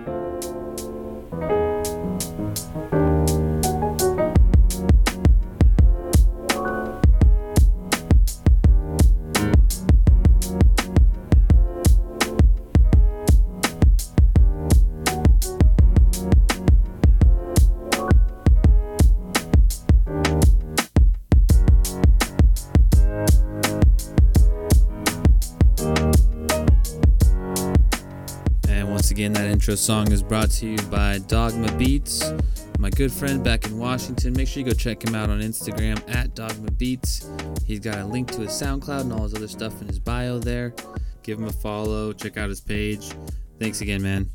Again, that intro song is brought to you by Dogma Beats, my good friend back in Washington. Make sure you go check him out on Instagram at Dogma Beats. He's got a link to his SoundCloud and all his other stuff in his bio there. Give him a follow, check out his page. Thanks again, man.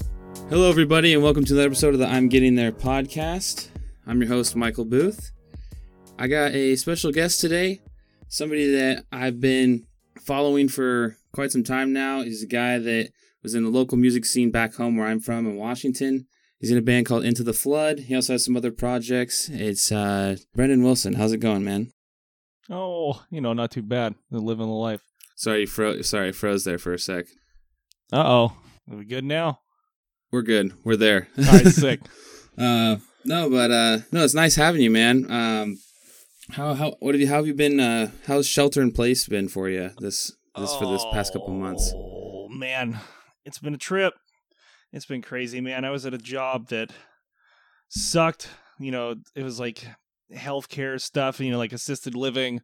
Hello, everybody, and welcome to another episode of the I'm Getting There podcast. I'm your host, Michael Booth. I got a special guest today, somebody that I've been following for quite some time now. He's a guy that was in the local music scene back home where I'm from in Washington. He's in a band called Into the Flood. He also has some other projects. It's uh, Brendan Wilson. How's it going, man? Oh, you know, not too bad. They're Living the life. Sorry, you fro- sorry, I froze there for a sec. Uh oh. Are we good now? We're good. We're there. All right, sick. Uh, no, but uh, no, it's nice having you, man. Um, how how what have you how have you been? Uh, how's shelter in place been for you this this for this past couple months? Oh man, it's been a trip. It's been crazy, man. I was at a job that sucked. You know, it was like healthcare stuff. You know, like assisted living.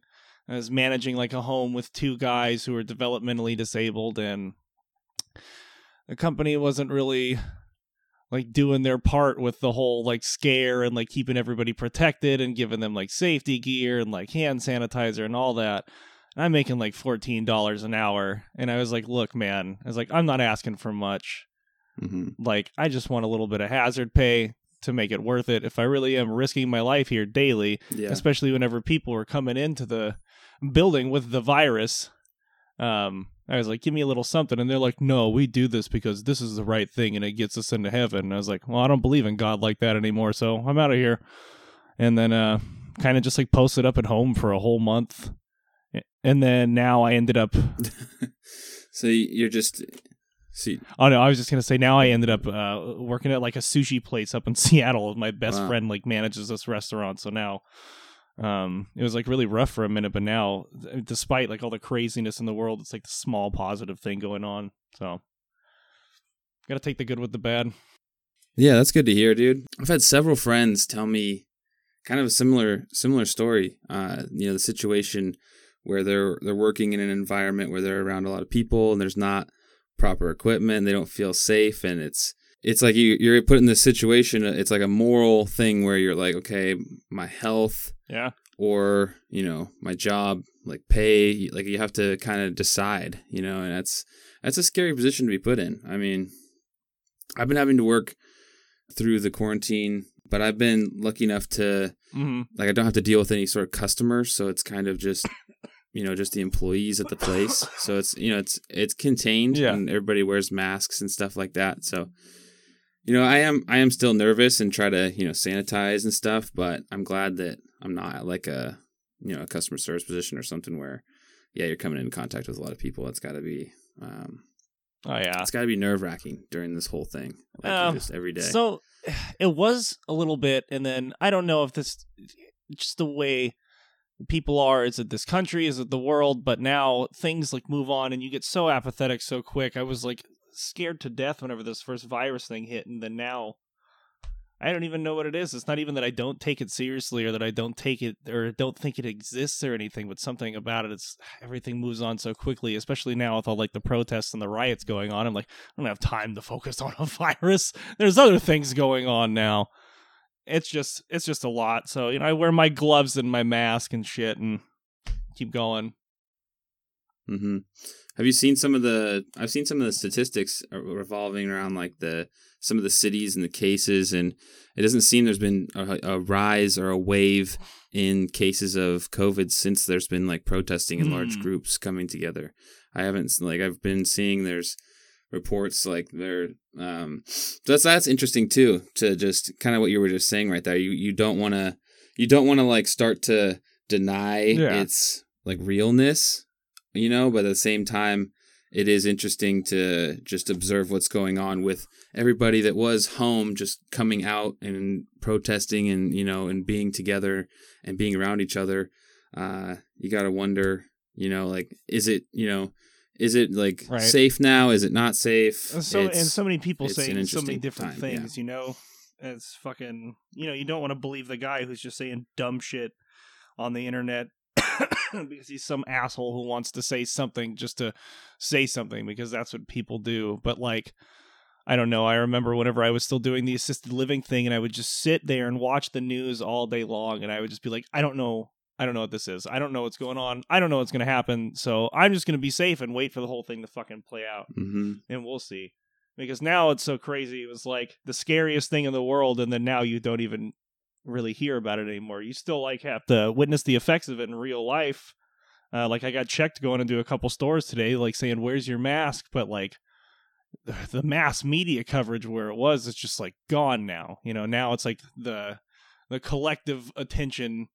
I was managing like a home with two guys who were developmentally disabled, and the company wasn't really like doing their part with the whole like scare and like keeping everybody protected and giving them like safety gear and like hand sanitizer and all that. And I'm making like fourteen dollars an hour, and I was like, "Look, man," I was like, "I'm not asking for much. hmm Like, I just want a little bit of hazard pay to make it worth it. If I really am risking my life here daily, Yeah. especially whenever people are coming into the building with the virus. Um, I was like, give me a little something. And they're like, no, we do this because this is the right thing and it gets us into heaven. And I was like, well, I don't believe in God like that anymore. So I'm out of here. And then, uh, kind of just like posted up at home for a whole month. And then now I ended up, so you're just see oh no, I was just going to say now I ended up, uh, working at like a sushi place up in Seattle. My best Wow. friend like manages this restaurant. So now, um it was like really rough for a minute but now despite like all the craziness in the world it's like the small positive thing going on so gotta take the good with the bad Yeah, that's good to hear, dude. I've had several friends tell me kind of a similar similar story. Uh, you know, the situation where they're they're working in an environment where they're around a lot of people and there's not proper equipment, and they don't feel safe, and it's it's like you you're put in this situation. It's like a moral thing where you're like, okay, my health yeah or you know my job, like pay, like you have to kind of decide, you know, and that's that's a scary position to be put in. I mean, I've been having to work through the quarantine, but I've been lucky enough to hmm like I don't have to deal with any sort of customers, so it's kind of just you know just the employees at the place. So it's you know it's it's contained Yeah. and everybody wears masks and stuff like that. So you know I am I am still nervous and try to you know sanitize and stuff, but I'm glad that I'm not like a you know a customer service position or something where yeah you're coming in contact with a lot of people. It's got to be um, oh yeah it's got to be nerve wracking during this whole thing, like Um, just every day. so it was a little bit and then i don't know if this just the way people are is it this country? Is it the world? But now things like move on and you get so apathetic so quick. I was like scared to death whenever this first virus thing hit and then now i don't even know what it is. It's not even that i don't take it seriously or that i don't take it or don't think it exists or anything but something about it it's everything moves on so quickly especially now with all like the protests and the riots going on. I'm like i don't have time to focus on a virus. There's other things going on now it's just it's just a lot so you know i wear my gloves and my mask and shit and keep going hmm Have you seen some of the? I've seen some of the statistics revolving around like the some of the cities and the cases, and it doesn't seem there's been a, a rise or a wave in cases of COVID since there's been like protesting in large Hmm. groups coming together. I haven't like I've been seeing there's reports like they're um so that's that's interesting too to just kind of what you were just saying right there you you don't want to you don't want to like start to deny Yeah. its like realness you know but at the same time it is interesting to just observe what's going on with everybody that was home just coming out and protesting and you know and being together and being around each other uh you got to wonder you know like is it you know is it like Right. safe now is it not safe And so and so many people saying so many different time, yeah. things, you know. It's fucking you know, you don't want to believe the guy who's just saying dumb shit on the internet because he's some asshole who wants to say something just to say something because that's what people do. But like I don't know. I remember whenever I was still doing the assisted living thing and I would just sit there and watch the news all day long and I would just be like, I don't know I don't know what this is. I don't know what's going on. I don't know what's going to happen. So I'm just going to be safe and wait for the whole thing to fucking play out Mhm. and we'll see. Because now it's so crazy. It was like the scariest thing in the world, and then now you don't even really hear about it anymore. You still like have to witness the effects of it in real life. Uh, like I got checked going into a couple stores today, like saying, "Where's your mask?" But like the, the mass media coverage where it was, it's just like gone now. You know, now it's like the the collective attention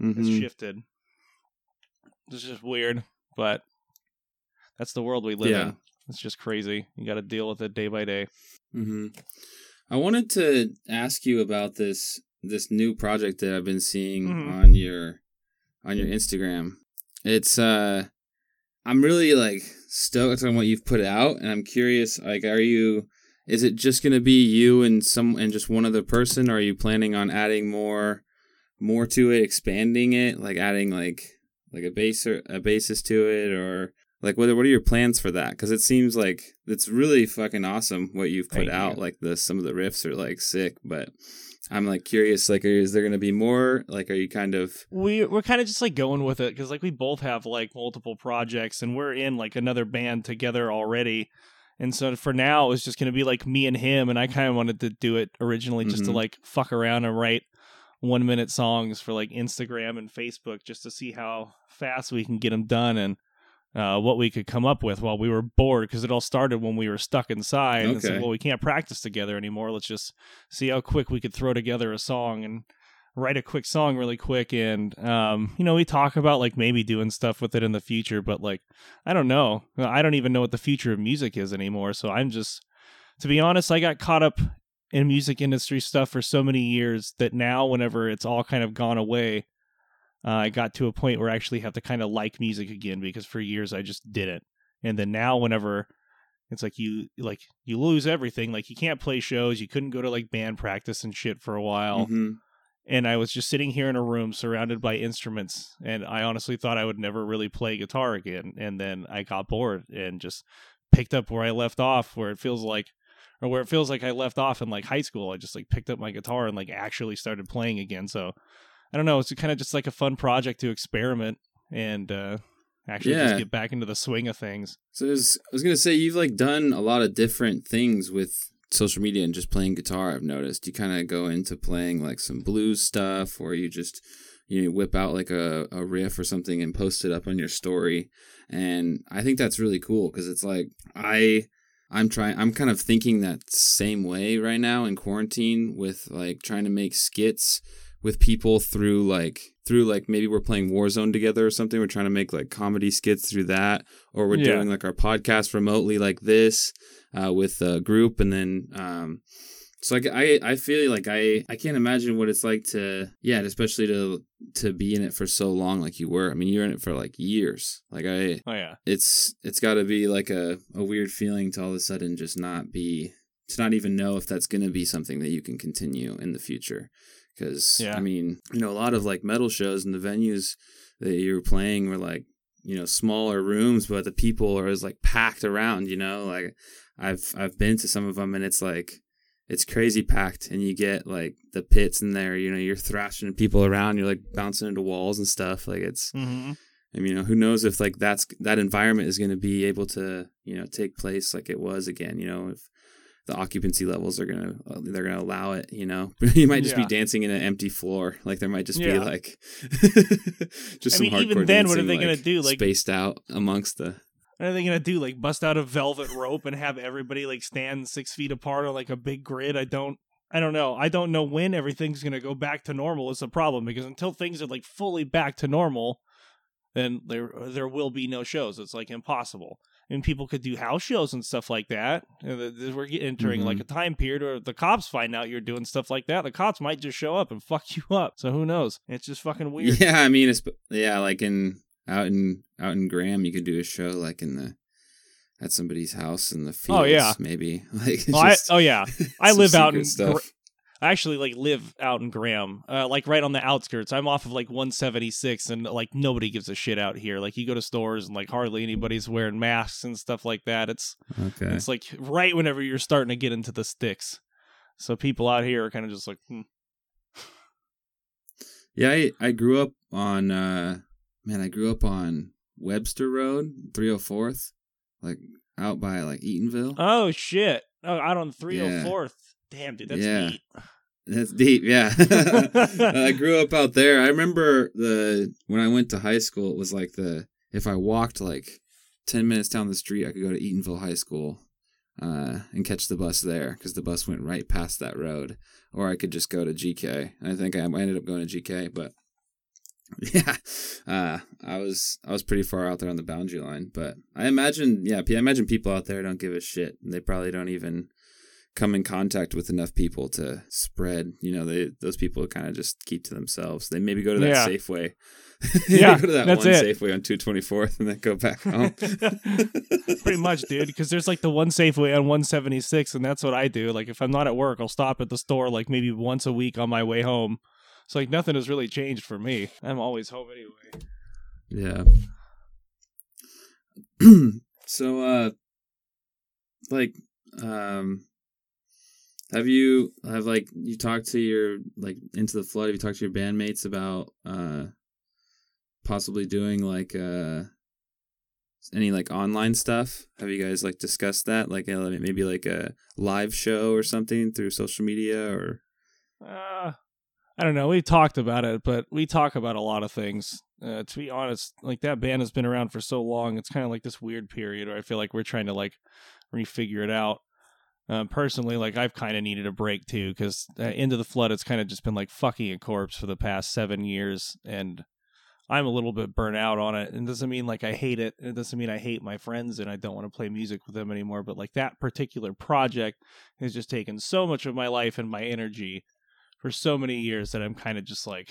has Mhm. shifted. It's just weird, but that's the world we live Yeah. in. It's just crazy. You got to deal with it day by day. hmm I wanted to ask you about this this new project that I've been seeing Mhm. on your on your Instagram. It's uh I'm really like stoked on what you've put out and I'm curious like are you is it just going to be you and some and just one other person or are you planning on adding more more to it expanding it like adding like like a base or a basis to it or like what are, what are your plans for that because it seems like it's really fucking awesome what you've put Thank out you. like the some of the riffs are like sick but i'm like curious like is there gonna be more like are you kind of We we're kind of just like going with it because like we both have like multiple projects and we're in like another band together already. And so for now, it was just going to be like me and him. And I kind of wanted to do it originally just to Mhm. like fuck around and write one minute songs for like Instagram and Facebook just to see how fast we can get them done and uh, what we could come up with while we were bored because it all started when we were stuck inside. And it's like, Okay. well, we can't practice together anymore. Let's just see how quick we could throw together a song and write a quick song really quick and um you know we talk about like maybe doing stuff with it in the future but like i don't know i don't even know what the future of music is anymore so i'm just to be honest i got caught up in music industry stuff for so many years that now whenever it's all kind of gone away uh, i got to a point where i actually have to kind of like music again because for years i just didn't. And then now whenever it's like you like you lose everything like you can't play shows you couldn't go to like band practice and shit for a while. Mhm. and I was just sitting here in a room surrounded by instruments and I honestly thought I would never really play guitar again. And then I got bored and just picked up where I left off where it feels like or where it feels like I left off in like high school I just like picked up my guitar and like actually started playing again. So I don't know it's kind of just like a fun project to experiment and uh actually Yeah. just get back into the swing of things. So I was, I was gonna say you've like done a lot of different things with social media and just playing guitar i've noticed. You kind of go into playing like some blues stuff or you just you know, whip out like a, a riff or something and post it up on your story? And i think that's really cool because it's like i i'm trying i'm kind of thinking that same way right now in quarantine with like trying to make skits with people through like through like maybe we're playing warzone together or something we're trying to make like comedy skits through that or we're Yeah. doing like our podcast remotely like this uh, with a group and then um so like I I feel like I I can't imagine what it's like to yeah especially to to be in it for so long like you were. I mean you're in it for like years. Like I oh yeah. it's it's got to be like a a weird feeling to all of a sudden just not be to not even know if that's going to be something that you can continue in the future. Because Yeah. I mean you know a lot of like metal shows and the venues that you were playing were like you know smaller rooms but the people are as like packed around you know? Like I've I've been to some of them and it's like it's crazy packed and you get like the pits in there you know you're thrashing people around you're like bouncing into walls and stuff like it's mm-hmm. I mean, you know, who knows if like that's that environment is going to be able to, you know, take place like it was again. You know, if the occupancy levels are gonna they're gonna allow it. You know, you might just Yeah. be dancing in an empty floor. Like there might just Yeah. be like just I some mean, hardcore even then, what are dancing, they gonna do, like- spaced out amongst the. What are they gonna do? Like bust out a velvet rope and have everybody like stand six feet apart on like a big grid? I don't. I don't know. I don't know when everything's gonna go back to normal. Is a problem because until things are like fully back to normal, then there there will be no shows. It's like impossible. I mean, people could do house shows and stuff like that. And the- the- we're entering like Mhm. a time period where the cops find out you're doing stuff like that. The cops might just show up and fuck you up. So who knows? It's just fucking weird. Yeah, I mean, it's yeah, like in out in out in Graham, you could do a show like in the at somebody's house in the fields. Oh, yeah. maybe like it's Oh, I, oh yeah, I live out in. Gra- I actually like live out in Graham, uh, like right on the outskirts. I'm off of like 176, and like nobody gives a shit out here. Like you go to stores and like hardly anybody's wearing masks and stuff like that. It's okay. it's like right whenever you're starting to get into the sticks. So people out here are kind of just like, hmm. Yeah, I, I grew up on uh man, I grew up on Webster Road, 304th, like out by like Eatonville. oh shit, oh out on 304th. Damn, dude, that's Yeah. neat. That's deep, yeah. I grew up out there. I remember the when I went to high school, it was like the if I walked like 10 minutes down the street, I could go to Eatonville High School uh, and catch the bus there because the bus went right past that road. Or I could just go to GK. I think I ended up going to GK, but yeah, uh, I was I was pretty far out there on the boundary line. But I imagine, yeah, I imagine people out there don't give a shit. They probably don't even come in contact with enough people to spread. You know, they those people kind of just keep to themselves. They maybe go to that Yeah. Safeway. Yeah, go to that that's one it. Safeway on two twenty fourth, and then go back home. Pretty much, dude. Because there's like the one Safeway on 176, and that's what I do. Like if I'm not at work, I'll stop at the store like maybe once a week on my way home. So like nothing has really changed for me. I'm always home anyway. Yeah. so uh like um have you have like you talked to your like into the flood have you talked to your bandmates about uh possibly doing like uh any like online stuff have you guys like discussed that like uh, maybe like a live show or something through social media or Uh, I don't know. We talked about it, but we talk about a lot of things. Uh, to be honest, like that band has been around for so long. It's kind of like this weird period where I feel like we're trying to like refigure it out. Um, personally, like I've kind of needed a break too, because uh, into the flood, it's kind of just been like fucking a corpse for the past seven years, and I'm a little bit burnt out on it. And it doesn't mean like I hate it. It doesn't mean I hate my friends and I don't want to play music with them anymore. But like that particular project has just taken so much of my life and my energy for so many years that I'm kind of just like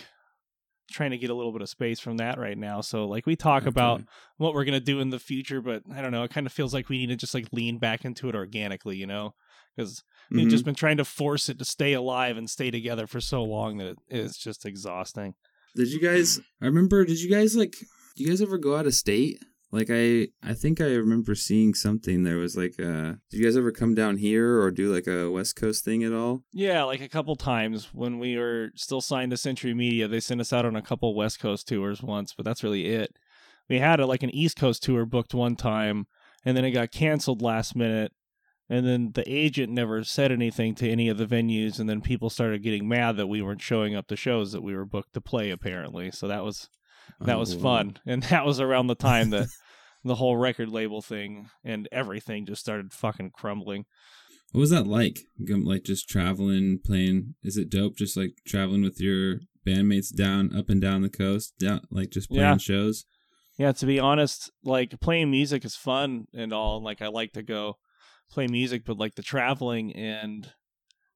trying to get a little bit of space from that right now. So like we talk about what we're gonna do in the future, but I don't know. It kind of feels like we need to just like lean back into it organically, you know? Because we've Mhm. just been trying to force it to stay alive and stay together for so long that it's just exhausting. Did you guys? I remember. Did you guys like? Do you guys ever go out of state? Like I, I think I remember seeing something. There was like, uh, did you guys ever come down here or do like a West Coast thing at all? Yeah, like a couple times when we were still signed to Century Media, they sent us out on a couple West Coast tours once, but that's really it. We had a, like an East Coast tour booked one time, and then it got canceled last minute. And then the agent never said anything to any of the venues, and then people started getting mad that we weren't showing up to shows that we were booked to play. Apparently, so that was that Oh, was fun, and that was around the time that the whole record label thing and everything just started fucking crumbling. What was that like? Like just traveling, playing. Is it dope? Just like traveling with your bandmates down, up and down the coast, down like just playing Yeah. shows. Yeah, to be honest, like playing music is fun and all. Like I like to go play music, but like the traveling and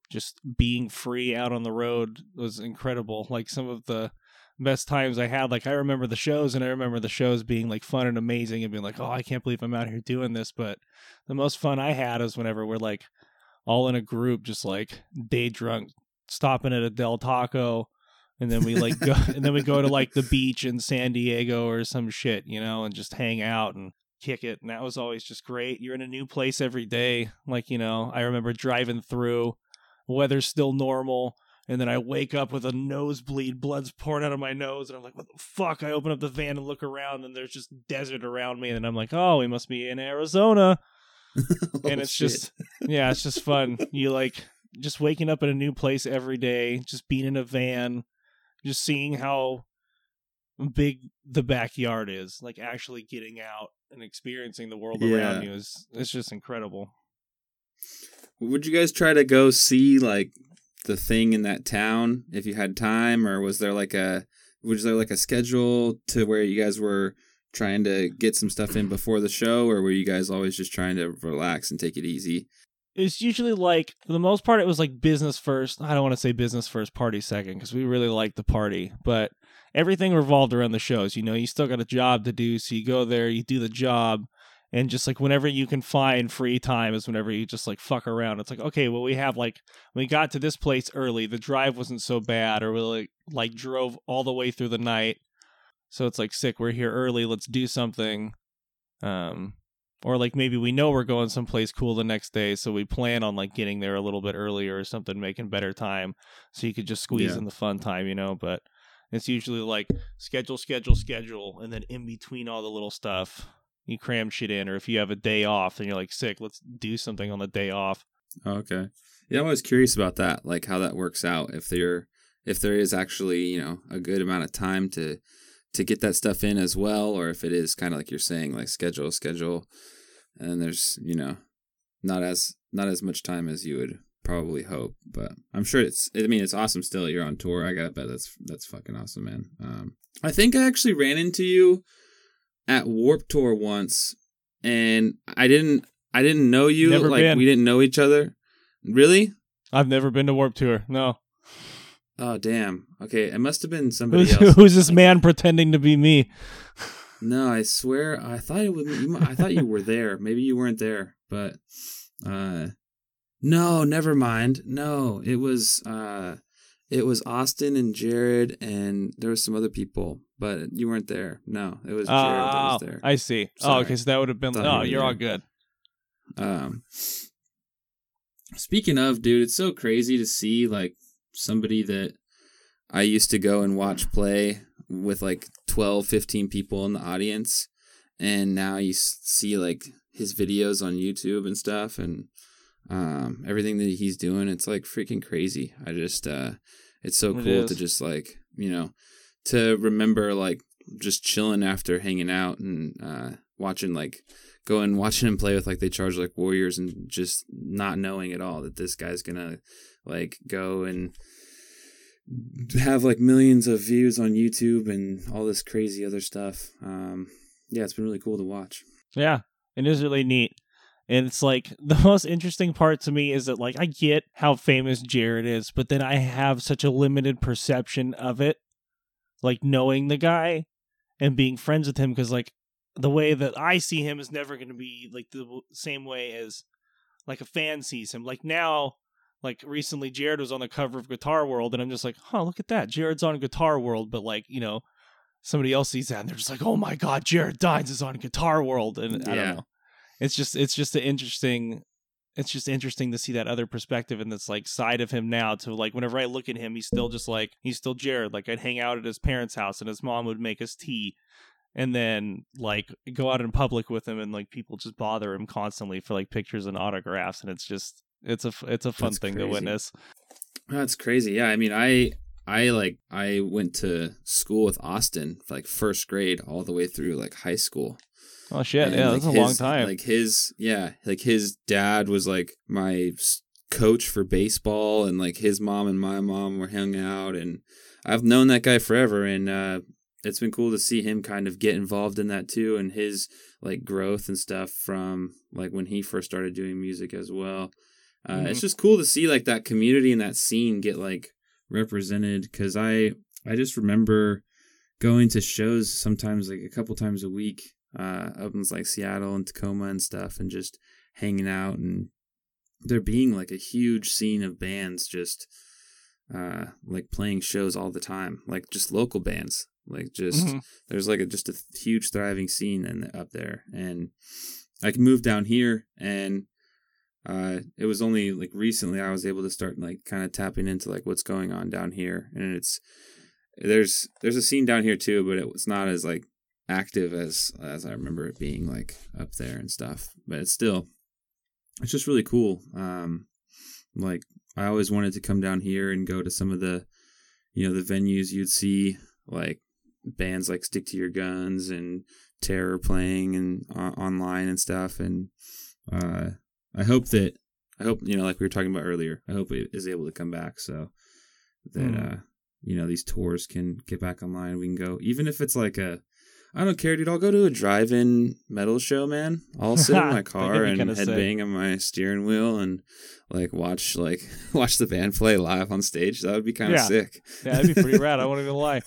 just being free out on the road was incredible. Like some of the best times I had, like I remember the shows and I remember the shows being like fun and amazing and being like, oh, I can't believe I'm out here doing this. But the most fun I had is whenever we're like all in a group, just like day drunk, stopping at a Del Taco and then we like go and then we go to like the beach in San Diego or some shit, you know, and just hang out and kick it. And that was always just great. You're in a new place every day. Like, you know, I remember driving through, weather's still normal, and then I wake up with a nosebleed, blood's pouring out of my nose, and I'm like, what the fuck? I open up the van and look around, and there's just desert around me, and I'm like, oh, we must be in Arizona. Oh, and Oh, it's shit. just yeah, it's just fun. You like just waking up in a new place every day, just being in a van, just seeing how big the backyard is, like actually getting out and experiencing the world around you is it's just incredible. Would you guys try to go see like the thing in that town if you had time, or was there like a was there like a schedule to where you guys were trying to get some stuff in before the show, or were you guys always just trying to relax and take it easy? It's usually like for the most part, it was like business first. I don't want to say business first, party second, because we really liked the party, but everything revolved around the shows. You know, you still got a job to do, so you go there, you do the job, and just like whenever you can find free time is whenever you just like fuck around. It's like okay, well we have like we got to this place early, the drive wasn't so bad, or we like like drove all the way through the night, so it's like sick. We're here early, let's do something. Um, or like maybe we know we're going someplace cool the next day, so we plan on like getting there a little bit earlier or something, making better time, so you could just squeeze Yeah. in the fun time, you know. But it's usually like schedule, schedule, schedule, and then in between all the little stuff, you cram shit in. Or if you have a day off and you're like sick, let's do something on the day off. Okay. Yeah, I'm always curious about that, like how that works out. If there, if there is actually, you know, a good amount of time to to get that stuff in as well, or if it is kind of like you're saying, like schedule, schedule, and there's, you know, not as not as much time as you would probably hope. But I'm sure it's. I mean, it's awesome. Still, you're on tour. I gotta bet that's that's fucking awesome, man. Um, I think I actually ran into you at Warped Tour once, and I didn't. I didn't know you. Never like been. we didn't know each other. Really? I've never been to Warped Tour. No. Oh damn. Okay, it must have been somebody Who's, else. who's this man pretending to be me? No, I swear I thought it was. You, I thought you were there. Maybe you weren't there, but uh, no, never mind. No, it was uh, it was Austin and Jared, and there was some other people, but you weren't there. No, it was Jared that Oh, was there. I see. Oh, okay, so that would have been. Thought Oh, you're all good. Um, speaking of, dude, it's so crazy to see like somebody that I used to go and watch play with like 12, 15 people in the audience. And now you see like his videos on YouTube and stuff and um, everything that he's doing. It's like freaking crazy. I just, uh, it's so It cool to just like, you know, to remember like just chilling after hanging out and uh, watching like going watching him play with like they charge like warriors and just not knowing at all that this guy's gonna like go and have like millions of views on YouTube and all this crazy other stuff. Um, yeah, it's been really cool to watch. Yeah, it is really neat. And it's like the most interesting part to me is that like I get how famous Jared is, but then I have such a limited perception of it. Like knowing the guy and being friends with him because like the way that I see him is never going to be like the same way as like a fan sees him. Like now, like recently Jared was on the cover of Guitar World and I'm just like, "Huh, look at that. Jared's on Guitar World." But like, you know, somebody else sees that and they're just like, "Oh my god, Jared Dines is on Guitar World." And I don't know. It's just it's just an interesting it's just interesting to see that other perspective and this like side of him now to like whenever I look at him he's still just like he's still Jared like I'd hang out at his parents house and his mom would make us tea and then like go out in public with him and like people just bother him constantly for like pictures and autographs and it's just it's a it's a fun That's thing to witness That's crazy. Yeah, I mean, I I like I went to school with Austin like first grade all the way through like high school. Oh shit And, yeah like, that's a long time Like his, yeah, like his dad was like my coach for baseball, and like his mom and my mom were hung out, and I've known that guy forever, and uh, it's been cool to see him kind of get involved in that too, and his like growth and stuff from like when he first started doing music as well. Uh, It's Mhm. just cool to see like that community and that scene get like represented because I I just remember going to shows sometimes like a couple times a week uh up in like Seattle and Tacoma and stuff and just hanging out and there being like a huge scene of bands just uh like playing shows all the time like just local bands like just Mhm. there's like a just a huge thriving scene in up there and I can move down here and uh it was only like recently I was able to start like kind of tapping into like what's going on down here and it's there's there's a scene down here too but it was not as like active as as I remember it being like up there and stuff but it's still it's just really cool um like I always wanted to come down here and go to some of the you know the venues you'd see like bands like Stick to Your Guns and Terror playing and uh, online and stuff and uh I hope that I hope you know like we were talking about earlier I hope it is able to come back so that Mm. uh you know these tours can get back online we can go even if it's like a I don't care, dude. I'll go to a drive-in metal show, man. I'll sit in my car and headbang on my steering wheel and like watch like watch the band play live on stage. That would be kind of Yeah. sick. Yeah, that'd be pretty rad. I won't even lie.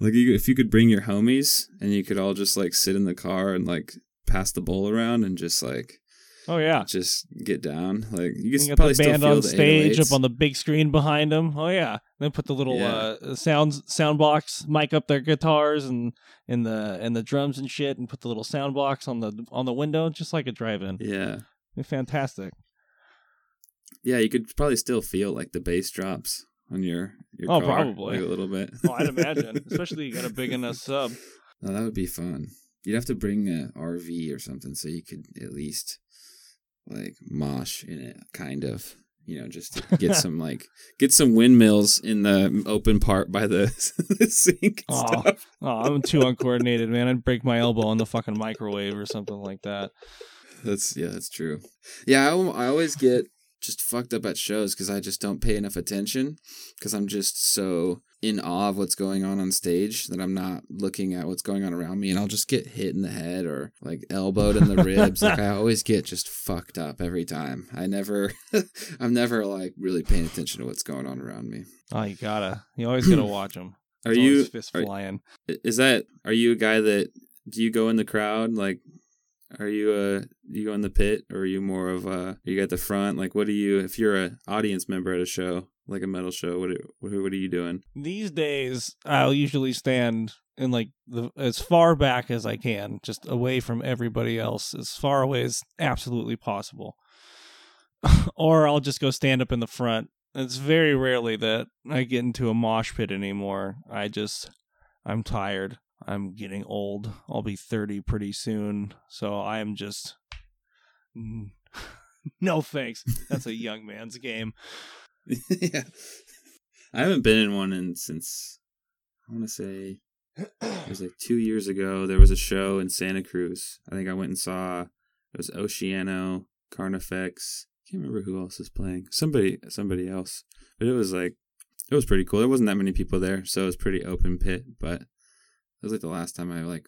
Like you, if you could bring your homies and you could all just like sit in the car and like pass the bowl around and just like Oh yeah. just get down. Like you can probably the band feel on the stage 808s. up on the big screen behind them. Oh yeah. Then put the little Yeah. uh sound sound box mic up their guitars and and the and the drums and shit and put the little sound box on the on the window just like a drive-in. Yeah, Be fantastic. yeah. You could probably still feel like the bass drops on your your Oh, car, probably. like, a little bit. Oh, I'd imagine, especially you got a big enough sub. No, that would be fun. You'd have to bring a RV or something so you could at least like mosh in it, kind of. You know, just to get some like get some windmills in the open part by the, the sink. Oh. Oh, I'm too uncoordinated, man. I'd break my elbow on the fucking microwave or something like that. That's yeah, that's true. Yeah, I, I always get just fucked up at shows because I just don't pay enough attention because I'm just so in awe of what's going on on stage that I'm not looking at what's going on around me, and I'll just get hit in the head or like elbowed in the ribs. like I always get just fucked up every time. I never, I'm never like really paying attention to what's going on around me. Oh, you gotta. You always gotta watch them. Are you? fist are- flying? Is that? Are you a guy that? Do you go in the crowd like? Are you uh you in the pit or are you more of uh you at the front? Like what do you if you're a audience member at a show like a metal show? What what what are you doing? These days, I'll usually stand in like the as far back as I can, just away from everybody else, as far away as absolutely possible. or I'll just go stand up in the front. It's very rarely that I get into a mosh pit anymore. I just I'm tired. I'm getting old. I'll be 30 pretty soon, so I am just mm, no thanks. That's a young man's game. yeah. I haven't been in one in since I want to say it was like 2 years ago. There was a show in Santa Cruz. I think I went and saw it was Oceano, Carnifex. I Can't remember who else is playing. Somebody somebody else. But it was like it was pretty cool. There wasn't that many people there, so it was pretty open pit, but it was like the last time I like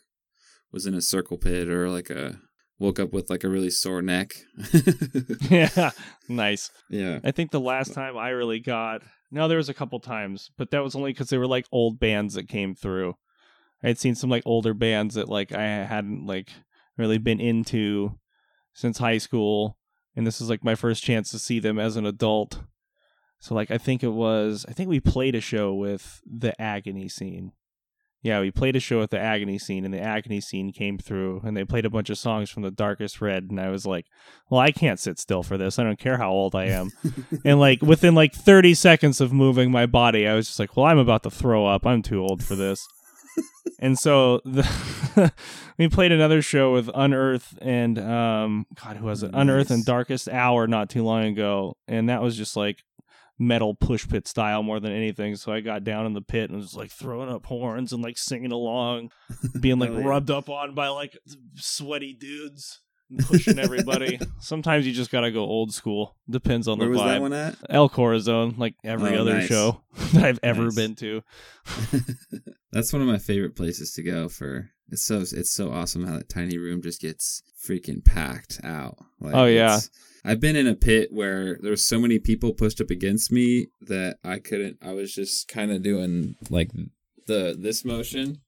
was in a circle pit or like a woke up with like a really sore neck. yeah, nice. yeah. I think the last time I really got no, there was a couple times, but that was only because they were like old bands that came through. I had seen some like older bands that like I hadn't like really been into since high school, and this is like my first chance to see them as an adult. So like I think it was I think we played a show with the agony scene. Yeah, we played a show with the agony scene, and the agony scene came through, and they played a bunch of songs from the Darkest Red, and I was like, "Well, I can't sit still for this. I don't care how old I am." and like within like 30 seconds of moving my body, I was just like, "Well, I'm about to throw up. I'm too old for this." and so the we played another show with Unearth and um, God, who was it? Unearth and Darkest Hour not too long ago, and that was just like metal push pit style more than anything. So I got down in the pit and was like throwing up horns and like singing along, being like yeah. rubbed up on by like sweaty dudes pushing everybody. Sometimes you just gotta go old school. Depends on Where the was vibe. that one at? El Corazon, like every Oh, other nice. show that I've ever Nice. been to. That's one of my favorite places to go for. It's so it's so awesome how that tiny room just gets freaking packed out. Like, Oh, yeah. it's- I've been in a pit where there was so many people pushed up against me that I couldn't. I was just kind of doing like the this motion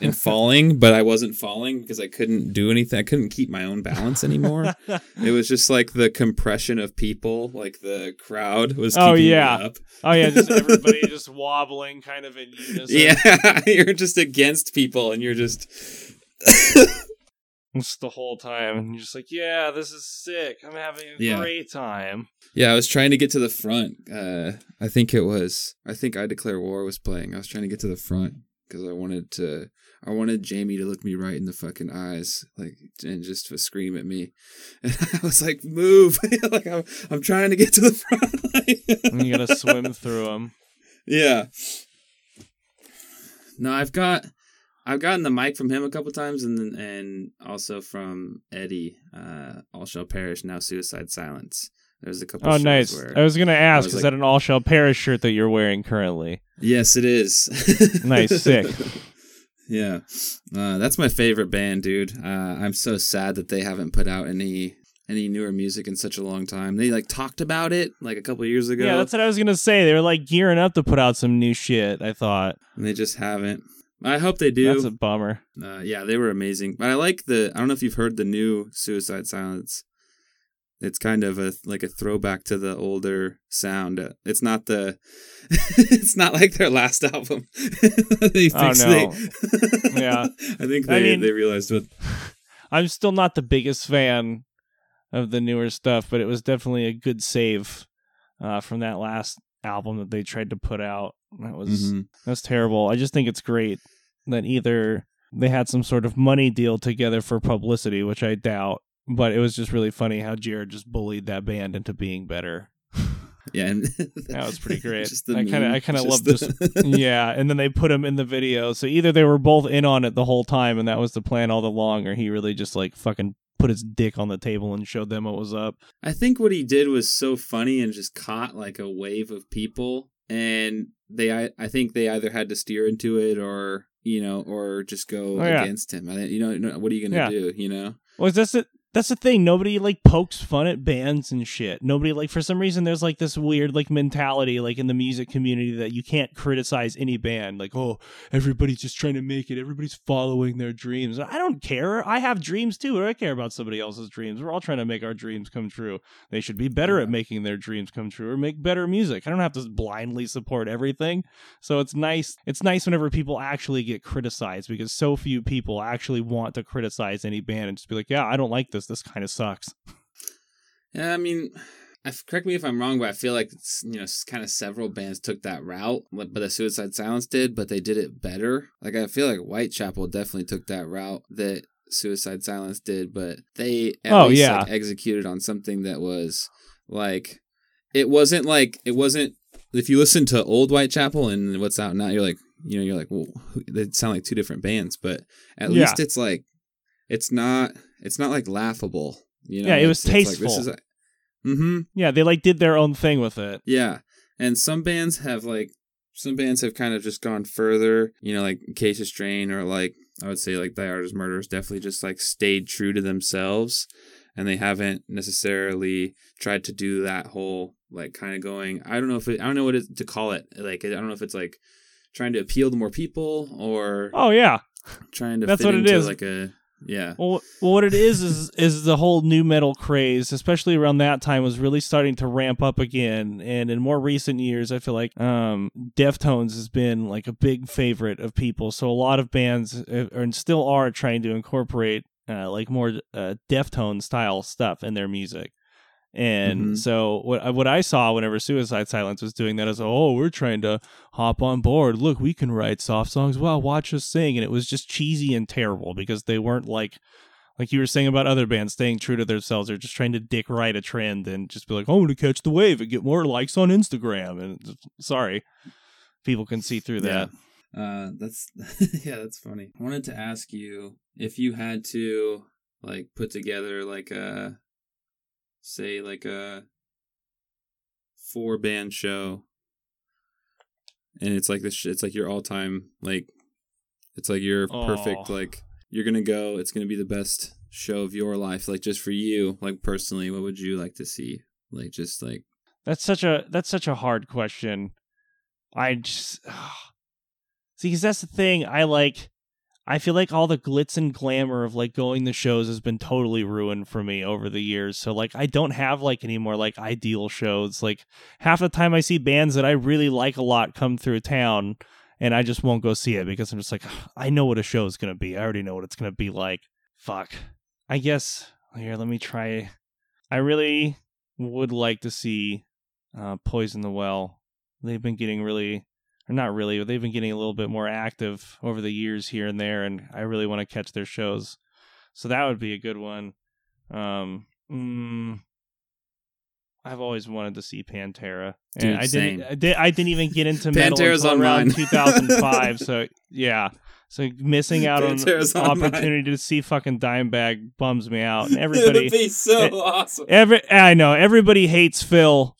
and falling, but I wasn't falling because I couldn't do anything. I couldn't keep my own balance anymore. it was just like the compression of people, like the crowd was. Oh, keeping yeah. up. oh yeah, just everybody just wobbling kind of in unison. Yeah, you're just against people, and you're just. The whole time. And you're just like, yeah, this is sick. I'm having a Yeah. great time. Yeah, I was trying to get to the front. Uh, I think it was. I think I Declare War was playing. I was trying to get to the front because I wanted to. I wanted Jamie to look me right in the fucking eyes, like, and just to scream at me. And I was like, "Move!" like I'm, I'm trying to get to the front. And you gotta swim through them. Yeah. No, I've got I've gotten the mic from him a couple times and and also from Eddie, uh, All Shall Perish, Now Suicide Silence. There's a couple Oh, nice. where I was gonna ask, was is like- that an all shall perish shirt that you're wearing currently? Yes, it is. Nice, sick. Yeah, uh, that's my favorite band, dude. Uh, I'm so sad that they haven't put out any any newer music in such a long time. They like talked about it like a couple years ago. Yeah, that's what I was gonna say. They were like gearing up to put out some new shit. I thought, and they just haven't. I hope they do. That's a bummer. Uh, yeah, they were amazing. But I like the. I don't know if you've heard the new Suicide Silence. It's kind of a like a throwback to the older sound. Uh, It's not the. it's not like their last album. they Oh, no. they- Yeah. I think I they mean- they realized what. I'm still not the biggest fan of the newer stuff, but it was definitely a good save uh, from that last album that they tried to put out. That was Mhm. that's terrible. I just think it's great that either they had some sort of money deal together for publicity, which I doubt, but it was just really funny how Jared just bullied that band into being better. Yeah, That was pretty great. I kind of I kind of love the- this. yeah, and then they put him in the video. So either they were both in on it the whole time, and that was the plan all along, or he really just like fucking put his dick on the table and showed them what was up. I think what he did was so funny and just caught like a wave of people, and they I, I think they either had to steer into it or you know or just go Oh, yeah. against him. I you know what are you gonna Yeah. do? You know. Well, this the that's the thing. Nobody like pokes fun at bands and shit. Nobody like for some reason there's like this weird like mentality like in the music community that you can't criticize any band. Like oh everybody's just trying to make it. Everybody's following their dreams. I don't care. I have dreams too. I care about somebody else's dreams. We're all trying to make our dreams come true. They should be better at making their dreams come true or make better music. I don't have to blindly support everything. So it's nice. It's nice whenever people actually get criticized because so few people actually want to criticize any band and just be like, yeah, I don't like this. This kind of sucks. Yeah, I mean, correct me if I'm wrong, but I feel like it's, you know, kind of several bands took that route, but the Suicide Silence did, but they did it better. Like I feel like Whitechapel definitely took that route that Suicide Silence did, but they Oh, least yeah. like, executed on something that was like it wasn't like it wasn't. If you listen to old Whitechapel and what's out now, you're like, you know, you're like, well, they sound like two different bands, but at Yeah. least it's like, it's not, it's not like laughable. You know, Yeah, it was It's- it's like, tasteful. is Mm-hmm. Yeah, they like did their own thing with it. Yeah. And some bands have like some bands have kind of just gone further, you know, like Acacia Strain or like I would say like Thy Art Is Murder definitely just like stayed true to themselves and they haven't necessarily tried to do that whole like kind of going I don't know if it I don't know what it, to call it. Like I don't know if it's like trying to appeal to more people or Oh yeah. trying to that's fit what it is. like a yeah. Well, what it is is is the whole nu metal craze, especially around that time, was really starting to ramp up again. And in more recent years, I feel like um, Deftones has been like a big favorite of people. So a lot of bands uh, are and still are trying to incorporate uh, like more uh, Deftone style stuff in their music. And Mhm. so what I- what I saw whenever Suicide Silence was doing that is oh we're trying to hop on board. Look we can write soft songs. Wow watch us sing. And it was just cheesy and terrible because they weren't like like you were saying about other bands staying true to themselves. They're just trying to dick right a trend and just be like oh to catch the wave and get more likes on Instagram. And sorry. People can see through that. Uh, that's yeah, that's funny. I wanted to ask you if you had to like put together like a say like a four band show, and it's like this. It's like your all time like, it's like your perfect Oh. like you're gonna go. It's gonna be the best show of your life. Like just for you, like personally, what would you like to see? Like just like That's such a that's such a hard question. I just see because that's the thing. I like. I feel like all the glitz and glamour of like going to shows has been totally ruined for me over the years. So like I don't have like any more like ideal shows. Like half the time I see bands that I really like a lot come through town and I just won't go see it because I'm just like I know what a show is going to be. I already know what it's going to be like. Fuck. I guess here let me try I really would like to see uh, Poison the Well. They've been getting really, or not really, but they've been getting a little bit more active over the years here and there, and I really want to catch their shows. So that would be a good one. Um, mm, I've always wanted to see Pantera, and Dude, I same. didn't. I, did, I didn't even get into metal Pantera's until on around 2005. so yeah, so missing out on Pantera's on mine. opportunity to see fucking Dimebag bums me out, and it everybody would be so it- awesome. Every I know everybody hates Phil,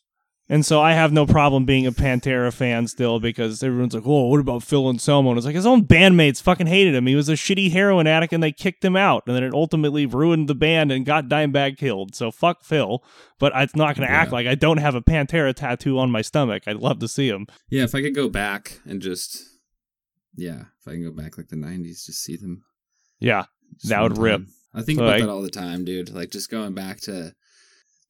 And so I have no problem being a Pantera fan still because everyone's like, "Oh, what about Phil Anselmo?" And it's like his own bandmates fucking hated him. He was a shitty heroin addict, and they kicked him out. And then it ultimately ruined the band and got Dimebag killed. So fuck Phil. But I'm not going to act like I don't have a Pantera tattoo on my stomach. I'd love to see him. Yeah, if I could go back and just, yeah, if I can go back like the '90s, just see them. Yeah, That would rip. I think So, about like- that all the time, dude. Like just going back to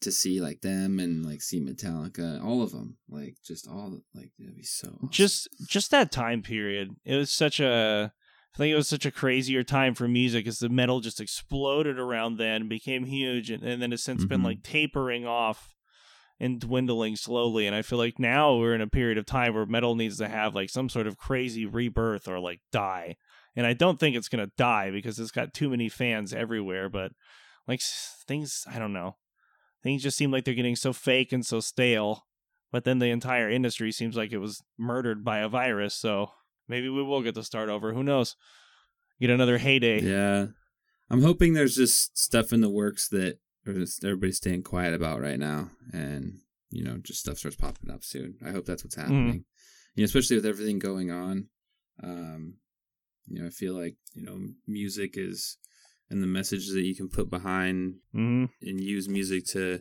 to see like them and like see Metallica, all of them, like just all like that'd be so. Awesome. just just that time period. It was such a. I think it was such a crazier time for music as the metal just exploded around then, became huge, and, and then has since been Mhm. like tapering off and dwindling slowly. And I feel like now we're in a period of time where metal needs to have like some sort of crazy rebirth or like die. And I don't think it's gonna die because it's got too many fans everywhere. But like things, I don't know. Things just seem like they're getting so fake and so stale. But then the entire industry seems like it was murdered by a virus. So maybe we will get to start over. Who knows? Get another heyday. yeah, I'm hoping there's just stuff in the works that everybody's staying quiet about right now, and you know, just stuff starts popping up soon. I hope that's what's happening. You know, especially with everything going on. Um, you know, I feel like you know, music is and the message that you can put behind hmm and use music to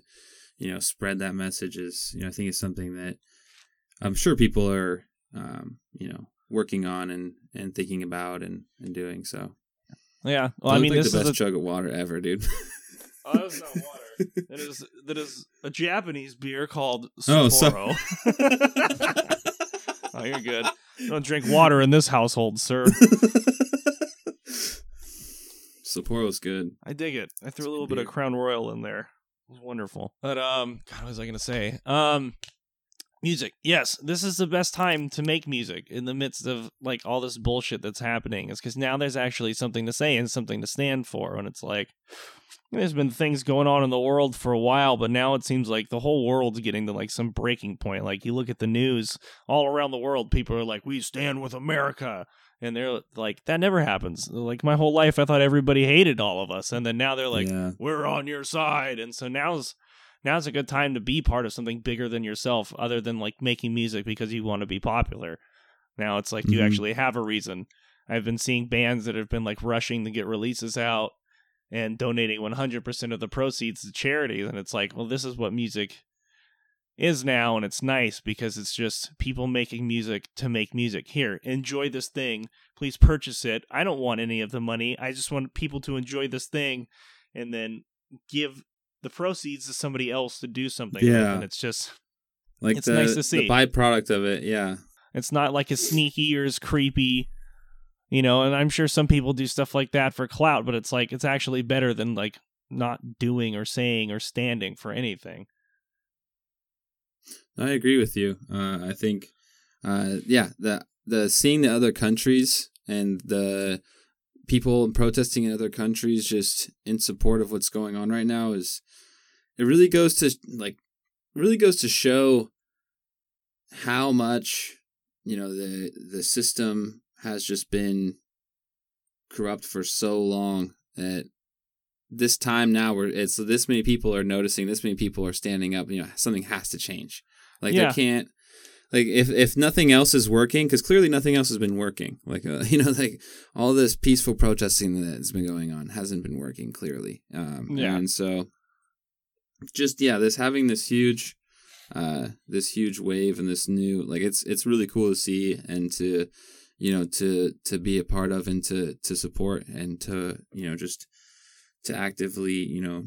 you know spread that message is you know i think it's something that i'm sure people are um you know working on and and thinking about and and doing so Yeah. Well, I mean, looked like this the is best a, chug of water ever dude oh, that was not water. that is that is a Japanese beer called Oh, so- Sapporo. oh, you're good. Don't drink water in this household, sir. Sapporo's good I dig it. I threw a little bit of. Crown Royal in there. It was wonderful. But um, God, what was I gonna say? Um, music. Yes, this is the best time to make music in the midst of like all this bullshit that's happening. Is because now there's actually something to say and something to stand for. And it's like there's been things going on in the world for a while, but now it seems like the whole world's getting to like some breaking point. Like you look at the news all around the world, people are like, "We stand with America." And they're like, that never happens. Like my whole life, I thought everybody hated all of us, and then now they're like, yeah. We're on your side. And so now's now's a good time to be part of something bigger than yourself other than like making music because you want to be popular. Now it's like you Mhm. actually have a reason. I've been seeing bands that have been like rushing to get releases out and donating 100% of the proceeds to charities and it's like well this is what music is now and it's nice because it's just people making music to make music here enjoy this thing please purchase it i don't want any of the money i just want people to enjoy this thing and then give the proceeds to somebody else to do something with. Yeah. and it's just like It's the, nice to see. the byproduct of it yeah it's not like as sneaky or as creepy you know and i'm sure some people do stuff like that for clout but it's like it's actually better than like not doing or saying or standing for anything I agree with you. Uh, I think, uh, yeah, the the seeing the other countries and the people protesting in other countries just in support of what's going on right now is it really goes to like really goes to show how much you know the the system has just been corrupt for so long that this time now where it's this many people are noticing this many people are standing up you know something has to change like Yeah. there can't like if if nothing else is working because clearly nothing else has been working like uh, you know like all this peaceful protesting that has been going on hasn't been working clearly um Yeah. and so just yeah this having this huge uh this huge wave and this new like it's it's really cool to see and to you know to to be a part of and to to support and to you know just to actively you know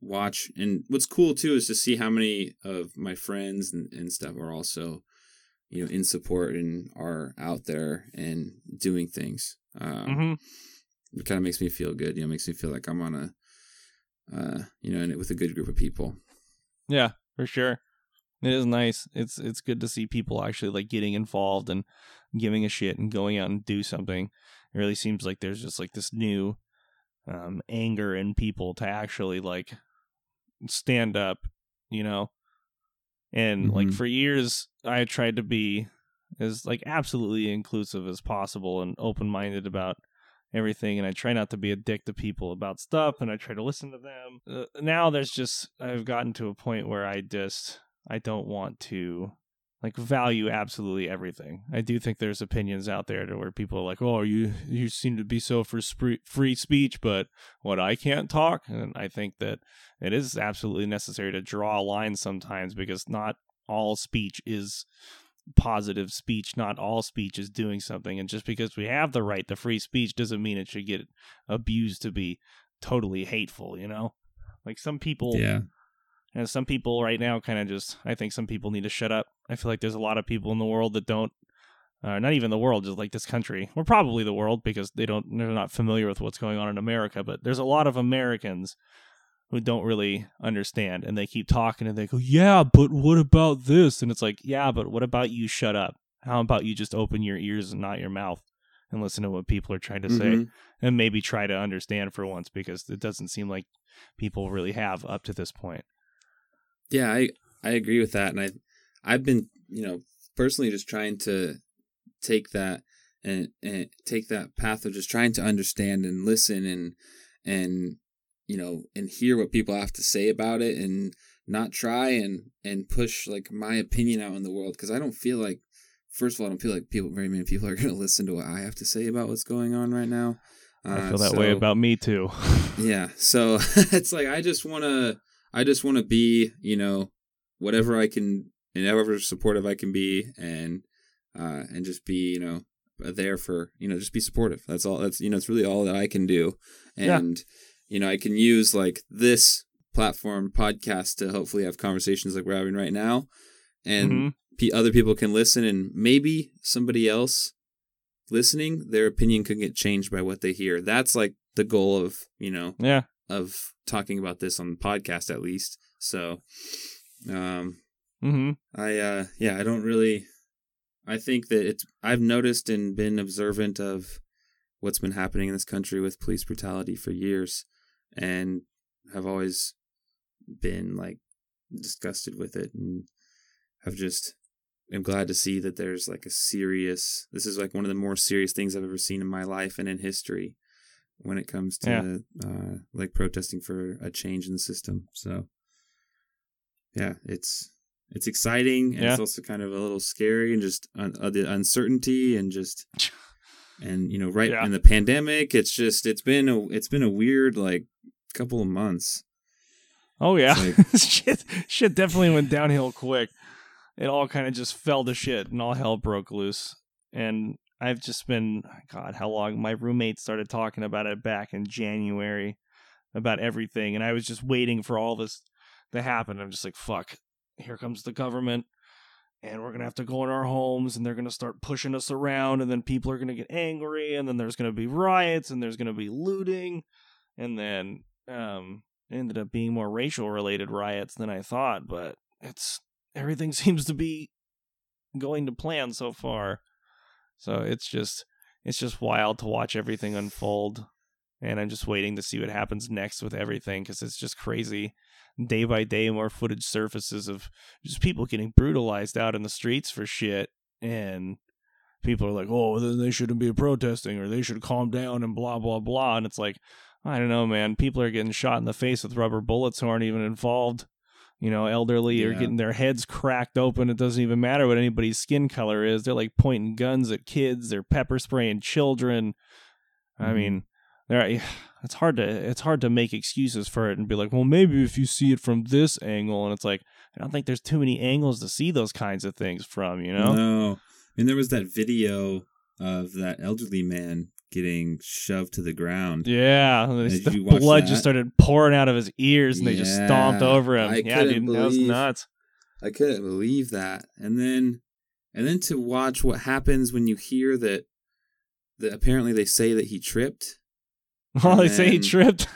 watch and what's cool too is to see how many of my friends and, and stuff are also you know in support and are out there and doing things um hmm it kind of makes me feel good you know makes me feel like i'm on a uh you know and with a good group of people Yeah, for sure. It is nice. It's it's good to see people actually like getting involved and giving a shit and going out and do something. It really seems like there's just like this new um anger in people to actually like stand up, you know. And like Mhm. for years I tried to be as like absolutely inclusive as possible and open-minded about everything and I try not to be a dick to people about stuff and I try to listen to them. Uh, now there's just I've gotten to a point where I just I don't want to like value absolutely everything. I do think there's opinions out there to where people are like, "Oh, you you seem to be so for free speech, but what I can't talk." And I think that it is absolutely necessary to draw a line sometimes because not all speech is positive speech. Not all speech is doing something, and just because we have the right to free speech doesn't mean it should get abused to be totally hateful. You know, like some people, Yeah. And some people right now kind of just. I think some people need to shut up. I feel like there's a lot of people in the world that don't. Uh, not even the world, just like this country. We're probably the world because they don't. They're not familiar with what's going on in America. But there's a lot of Americans who don't really understand, and they keep talking, and they go, "Yeah, but what about this?" And it's like, "Yeah, but what about you? Shut up. How about you just open your ears and not your mouth and listen to what people are trying to say, Mhm. and maybe try to understand for once because it doesn't seem like people really have up to this point." Yeah, I I agree with that, and I I've been you know personally just trying to take that and and take that path of just trying to understand and listen and and you know and hear what people have to say about it and not try and and push like my opinion out in the world because I don't feel like first of all I don't feel like people very many people are going to listen to what I have to say about what's going on right now. I Uh, feel that way about me too. yeah so it's like i just want to i just want to be you know whatever i can and however supportive i can be and uh and just be you know there for you know just be supportive that's all that's you know it's really all that i can do Yeah. and you know i can use like this platform podcast to hopefully have conversations like we're having right now and Mhm. pe other people can listen and maybe somebody else listening their opinion could get changed by what they hear that's like the goal of you know Yeah. Of talking about this on the podcast at least. So um hmm i uh yeah i don't really i think that it's i've noticed and been observant of what's been happening in this country with police brutality for years and have always been like disgusted with it and have just am glad to see that there's like a serious this is like one of the more serious things I've ever seen in my life and in history when it comes to Yeah. uh like protesting for a change in the system. So yeah, it's it's exciting and it's also kind of a little scary and just un- uh, the uncertainty and just and you know right Yeah. in the pandemic it's just it's been a it's been a weird like couple of months. Oh yeah, It's shit, shit definitely went downhill quick. It all kind of just fell to shit, and all hell broke loose. And I've just been, God, how long? My roommate started talking about it back in January, about everything, and I was just waiting for all this to happen. I'm just like, fuck, here comes the government, and we're gonna have to go in our homes, and they're gonna start pushing us around, and then people are gonna get angry, and then there's gonna be riots, and there's gonna be looting, and then um it ended up being more racial related riots than I thought, but it's everything seems to be going to plan so far. So it's just it's just wild to watch everything unfold and I'm just waiting to see what happens next with everything cuz it's just crazy. Day by day more footage surfaces of just people getting brutalized out in the streets for shit and people are like, "Oh, then they shouldn't be protesting or they should calm down and blah blah blah." And it's like I don't know, man. People are getting shot in the face with rubber bullets who aren't even involved. You know, elderly are Yeah. getting their heads cracked open. It doesn't even matter what anybody's skin color is. They're like pointing guns at kids. They're pepper spraying children. I Mhm. mean, there. It's hard to it's hard to make excuses for it and be like, well, maybe if you see it from this angle, and it's like I don't think there's too many angles to see those kinds of things from. You know? No. And there was that video of that elderly man getting shoved to the ground. Yeah, Did the blood that? just started pouring out of his ears, and they just stomped over him. I yeah, dude, that was nuts. I couldn't believe that. And then and then to watch what happens when you hear that that apparently they say that he tripped. Oh, they say he tripped.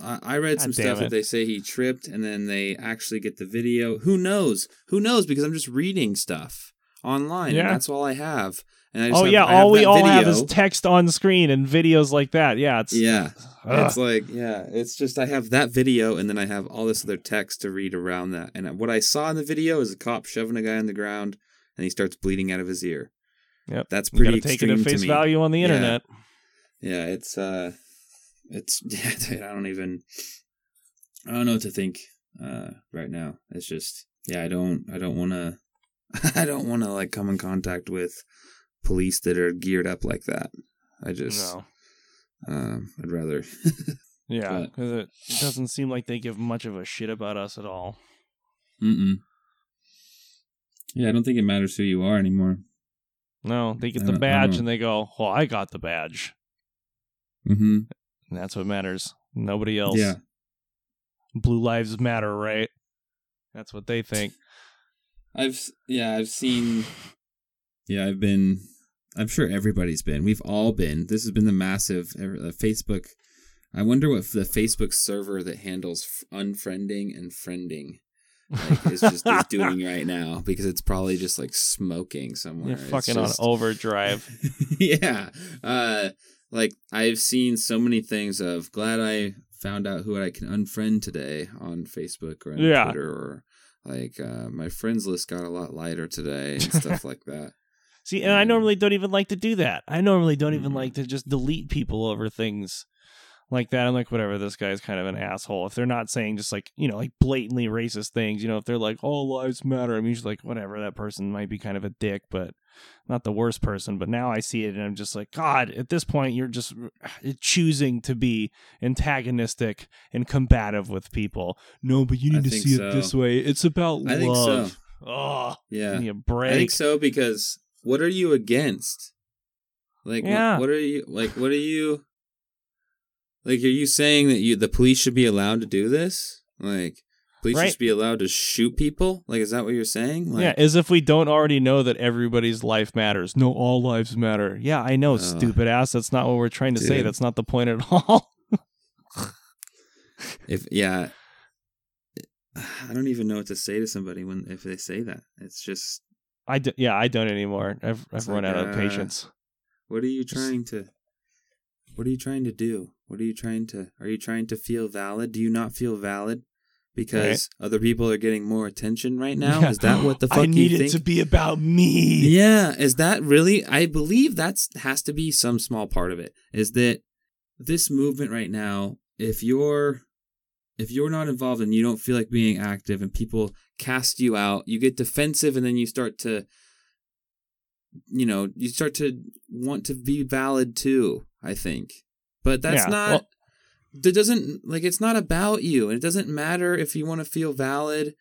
I, I read God some stuff it. that they say he tripped and then they actually get the video. Who knows? Who knows? Because I'm just reading stuff online. Yeah. And that's all I have. And I just Oh have- yeah, all we all have is text on screen and videos like that. Yeah, it's Yeah. Ugh. It's like, yeah, it's just I have that video and then I have all this other text to read around that. And what I saw in the video is a cop shoving a guy on the ground and he starts bleeding out of his ear. Yep. That's you pretty gotta take it at face value on the internet. Yeah, it's uh it's yeah, I don't even I don't know what to think uh right now. It's just yeah, I don't I don't want to I don't want to like come in contact with police that are geared up like that. I just no. um I'd rather Yeah, because it, doesn't seem like they give much of a shit about us at all. Mm-mm. Yeah, I don't think it matters who you are anymore. No, they get the badge and they go, "Well, I got the badge." Mm-hmm. And that's what matters. Nobody else. Yeah. Blue lives matter, right? That's what they think. I've yeah, I've seen Yeah, I've been I'm sure everybody's been. We've all been. This has been the massive uh, Facebook I wonder what the Facebook server that handles f- unfriending and friending like is just is doing right now because it's probably just like smoking somewhere. You're fucking just- on overdrive. yeah. Uh like I've seen so many things of glad I found out who I can unfriend today on Facebook or on Yeah. Twitter or like uh, my friends list got a lot lighter today and stuff like that. See, and I Mm. normally don't even like to do that. I normally don't even Mm. like to just delete people over things like that. I'm like, whatever, this guy's kind of an asshole. If they're not saying just like, you know, like blatantly racist things, you know, if they're like, all lives matter, I'm usually like, whatever, that person might be kind of a dick, but not the worst person. But now I see it and I'm just like, God, at this point, you're just choosing to be antagonistic and combative with people. No, but you I need to see so. it this way. It's about I think so. love. Oh, Yeah. give me a I think so because what are you against? Like Yeah. what are you like what are you like are you saying that you the police should be allowed to do this? Like police Right. should be allowed to shoot people? Like is that what you're saying? Like yeah, as if we don't already know that everybody's life matters. No, all lives matter. Yeah, I know, Ugh. stupid ass. That's not what we're trying to say. That's not the point at all. if yeah I don't even know what to say to somebody when if they say that. It's just I do, yeah, I don't anymore. I've I've run like, out of uh, patience. what are you trying to what are you trying to do? What are you trying to are you trying to feel valid? Do you not feel valid? Because other people are getting more attention right now? Yeah. Is that what the fuck I you need it think? to be about me. Yeah, is that really? I believe that's has to be some small part of it. Is that this movement right now? If you're if you're not involved and you don't feel like being active, and people cast you out, you get defensive, and then you start to, you know, you start to want to be valid too. I think, but that's Yeah, not. well- that doesn't like it's not about you, and it doesn't matter if you want to feel valid.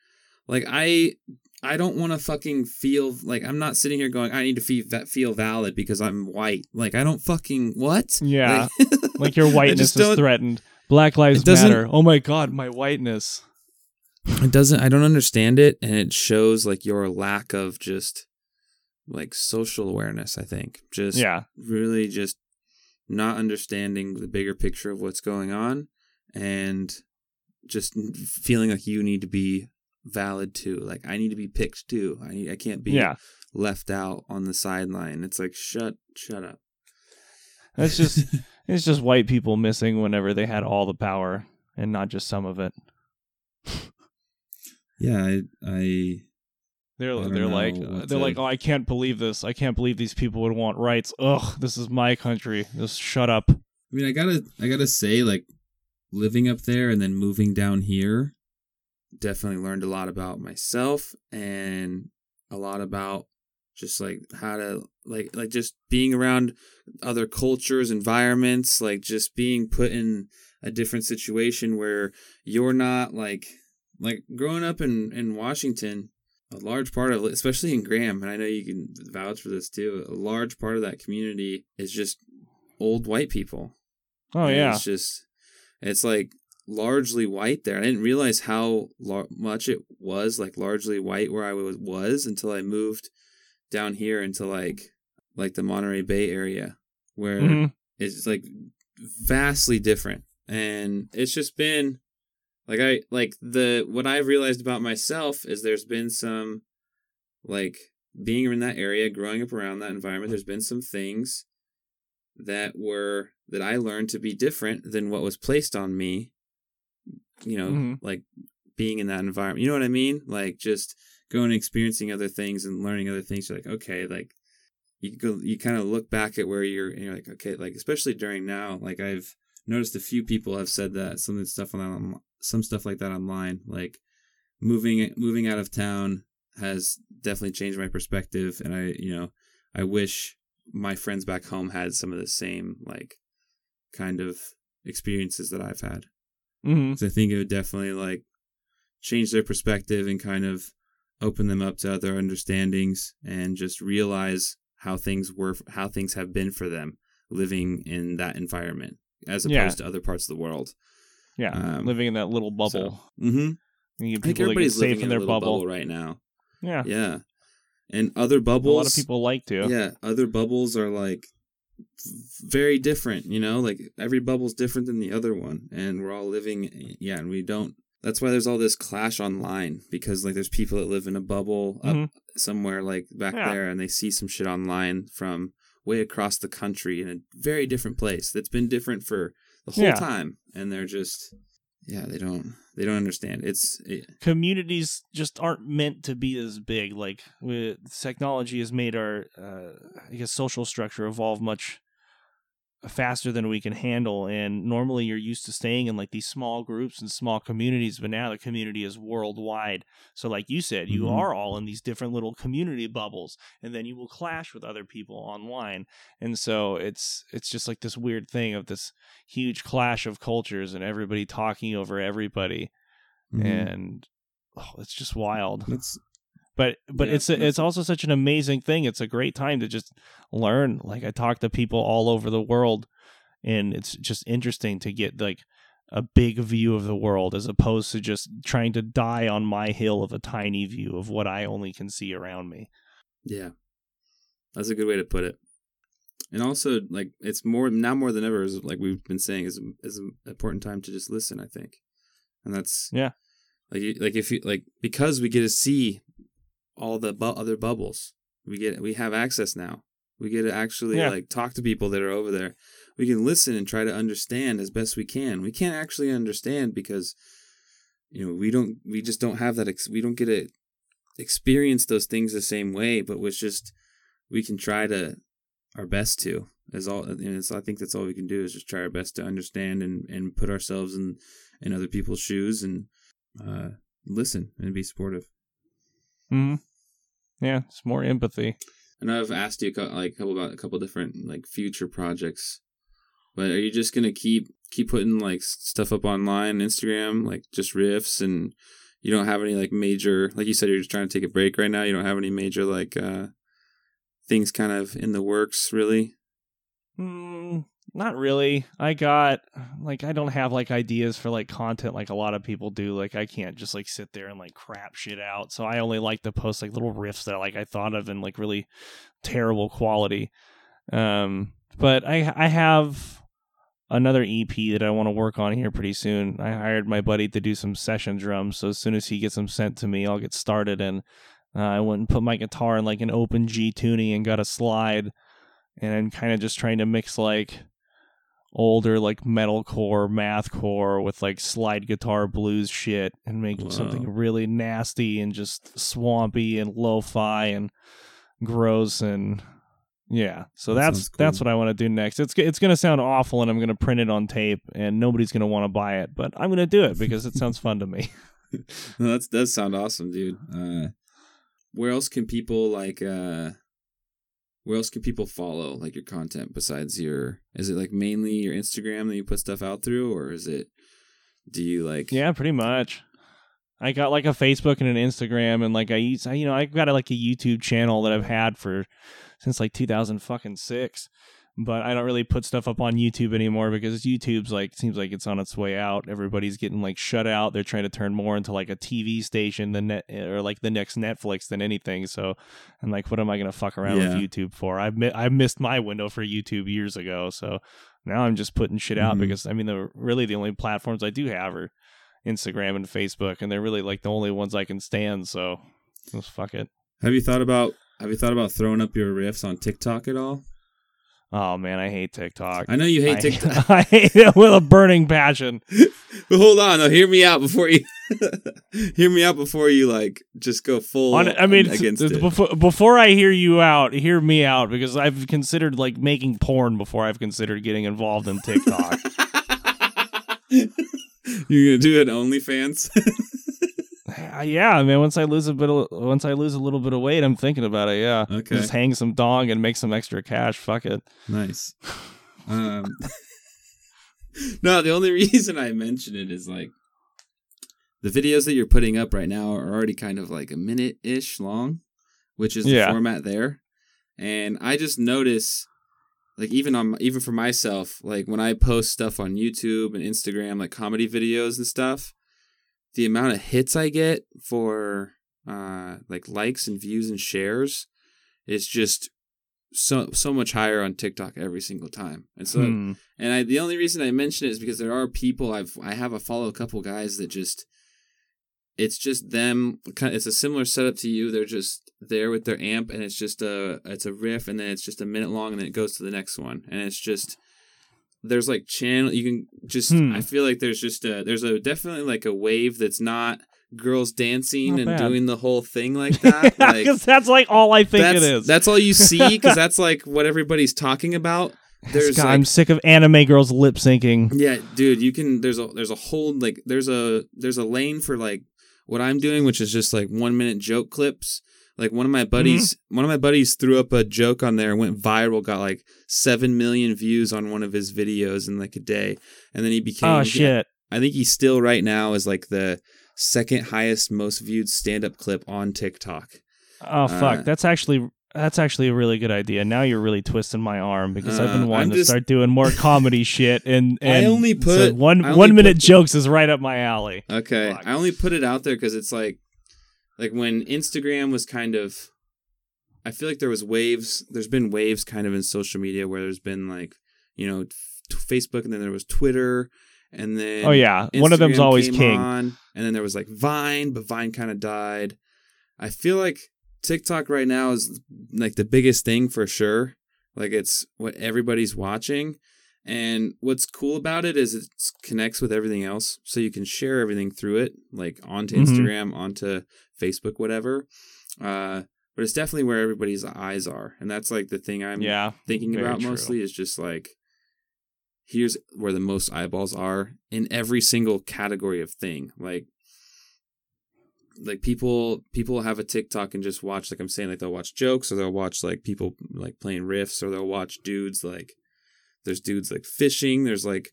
Like I I don't want to fucking feel like I'm not sitting here going I need to feel feel valid because I'm white. Like I don't fucking what? Yeah. Like, Like your whiteness is threatened. Black lives matter. Oh my god, my whiteness. it doesn't I don't understand it and it shows like your lack of just like social awareness, I think. Just Yeah. really just not understanding the bigger picture of what's going on and just feeling like you need to be valid too. Like I need to be picked too. I need, I can't be Yeah. left out on the sideline. It's like shut shut up. That's just it's just white people missing whenever they had all the power and not just some of it. Yeah, I, I They're they're know like they're to- like oh I can't believe this. I can't believe these people would want rights. Ugh this is my country. Just shut up. I mean, I gotta, I gotta say, like, living up there and then moving down here, definitely learned a lot about myself and a lot about just like how to, like, like just being around other cultures, environments, like just being put in a different situation where you're not like, like growing up in in Washington. A large part of, especially in Graham, and I know you can vouch for this too. A large part of that community is just old white people. oh And yeah It's just, it's like largely white there. I didn't realize how lar- much it was like largely white where I was, was until I moved down here into like, like the Monterey Bay area where Mhm. it's like vastly different. And it's just been like, I, like the, what I've realized about myself is there's been some like being in that area, growing up around that environment, there's been some things that were that I learned to be different than what was placed on me. You know, Mhm. like being in that environment. You know what I mean? Like just going and experiencing other things and learning other things. You're like, okay, like you go, you kind of look back at where you're, and you're like, okay, like especially during now, like I've noticed a few people have said that some of the stuff on some stuff like that online, like moving moving out of town has definitely changed my perspective, and I you know I wish my friends back home had some of the same like kind of experiences that I've had. hmm 'Cause I think it would definitely like change their perspective and kind of open them up to other understandings and just realize how things were, how things have been for them living in that environment as opposed Yeah. to other parts of the world. Yeah, Um, living in that little bubble. Mm-hmm. You I think people that get everybody's living safe in in their bubble. bubble. right now. Yeah. Yeah, and other bubbles a lot of people like to. Yeah, other bubbles are like very different, you know, like every bubble's different than the other one and we're all living yeah, and we don't that's why there's all this clash online because like there's people that live in a bubble up Mhm. somewhere like back Yeah. there and they see some shit online from way across the country in a very different place that's been different for the whole Yeah. time and they're just yeah, they don't they don't understand. It's it, communities just aren't meant to be as big. Like with, technology has made our, uh, I guess, social structure evolve much faster than we can handle. And normally, you're used to staying in like these small groups and small communities, but now the community is worldwide. So, like you said, you Mhm. are all in these different little community bubbles, and then you will clash with other people online. And so it's it's just like this weird thing of this huge clash of cultures and everybody talking over everybody mhm. and oh, it's just wild. that's But but Yeah, it's a, it's also such an amazing thing. It's a great time to just learn. Like I talk to people all over the world, and it's just interesting to get like a big view of the world as opposed to just trying to die on my hill of a tiny view of what I only can see around me. Yeah. That's a good way to put it. And also, like, it's more now more than ever, is like we've been saying, is is an important time to just listen. I think, and that's Yeah. like like if you like because we get to see all the bu- other bubbles, we get we have access now. We get to actually Yeah. like talk to people that are over there. We can listen and try to understand as best we can. We can't actually understand because you know we don't we just don't have that ex- we don't get to experience those things the same way but was just we can try to our best to is all and it's, i think that's all we can do is just try our best to understand and and put ourselves in in other people's shoes and uh listen and be supportive hmm Yeah, it's more empathy. and i've asked you like a couple about a couple different like future projects. But are you just gonna keep keep putting like stuff up online instagram like just riffs and you don't have any like major like you said you're just trying to take a break right now. You don't have any major like uh things kind of in the works really? Mm, not really. I got like I don't have like ideas for like content like a lot of people do. Like I can't just like sit there and like crap shit out. So I only like to post like little riffs that like I thought of in like really terrible quality. Um, but I I have another EP that I want to work on here pretty soon. I hired my buddy to do some session drums. So as soon as he gets them sent to me, I'll get started and uh, I went and put my guitar in like an open G tuning and got a slide and kind of just trying to mix like older like metalcore, mathcore with like slide guitar blues shit and make something really nasty and just swampy and lo-fi and gross and yeah. So That that's cool. that's what I want to do next. It's it's going to sound awful and I'm going to print it on tape and nobody's going to want to buy it, but I'm going to do it because it sounds fun to me. no, that does sound awesome dude uh where else can people like uh where else can people follow like your content besides your is it like mainly your instagram that you put stuff out through or is it do you like Yeah, pretty much. I got like a Facebook and an Instagram, and like I use, I, you know, I've got like a YouTube channel that I've had for since like 2000 fucking six. But I don't really put stuff up on YouTube anymore because YouTube's like seems like it's on its way out. Everybody's getting like shut out. They're trying to turn more into like a TV station than net or like the next Netflix than anything. So, I'm like, what am I gonna fuck around Yeah. with YouTube for? I mi- I missed my window for YouTube years ago. So now I'm just putting shit out Mhm. because I mean, the really the only platforms I do have are Instagram and Facebook, and they're really like the only ones I can stand. So just fuck it. have you thought about have you thought about throwing up your riffs on tiktok at all Oh man, I hate TikTok. i know you hate I- tiktok I hate it with a burning passion. but hold on though hear me out before you hear me out before you like just go full On, I mean, against th- it before, before I hear you out, hear me out because I've considered like making porn before I've considered getting involved in TikTok. You're gonna do an OnlyFans? Yeah, I mean, once I lose a bit, of, once I lose a little bit of weight, I'm thinking about it. Yeah, Okay. just hang some dong and make some extra cash. Fuck it. Nice. Um, no, the only reason I mention it is like the videos that you're putting up right now are already kind of like a minute ish long, which is the Yeah. format there. And I just notice, like even on even for myself, like when I post stuff on YouTube and Instagram, like comedy videos and stuff, the amount of hits I get for uh like likes and views and shares is just so so much higher on TikTok every single time. And so Hmm. and I the only reason I mention it is because there are people I've I have a follow a couple guys that just it's just them it's a similar setup to you. They're just there with their amp and it's just a it's a riff and then it's just a minute long and then it goes to the next one. And it's just there's like channel you can just Hmm. I feel like there's just a there's a definitely like a wave that's not girls dancing Not and bad. doing the whole thing like that. like because that's like all I think it is. That's all you see because that's like what everybody's talking about. There's God, like, I'm sick of anime girls lip syncing. yeah, dude, you can. There's a there's a whole like there's a there's a lane for like what I'm doing, which is just like one minute joke clips. Like one of my buddies, Mm-hmm. one of my buddies threw up a joke on there, went viral, got like seven million views on one of his videos in like a day, and then he became. Oh shit! I think he still right now is like the second highest most viewed stand up clip on TikTok. Oh fuck! Uh, that's actually that's actually a really good idea. Now you're really twisting my arm because I've Uh, been wanting I'm to start doing more comedy shit. And, and I only so put- one I only one minute put- jokes is right up my alley. Okay, Fuck. I only put it out there because it's like, like when Instagram was kind of, I feel like there was waves. There's been waves kind of in social media where there's been like, you know, Facebook, and then there was Twitter, and then Oh yeah, one of them's always king. on, and then there was like Vine, but Vine kind of died. I feel like TikTok right now is like the biggest thing for sure. Like it's what everybody's watching. And what's cool about it is it connects with everything else. So you can share everything through it, like onto Mhm. Instagram, onto Facebook, whatever. Uh, but it's definitely where everybody's eyes are. And that's like the thing I'm Yeah, thinking about true. mostly is just like here's where the most eyeballs are in every single category of thing like like people people have a TikTok and just watch like I'm saying like they'll watch jokes or they'll watch like people like playing riffs or they'll watch dudes like there's dudes like fishing there's like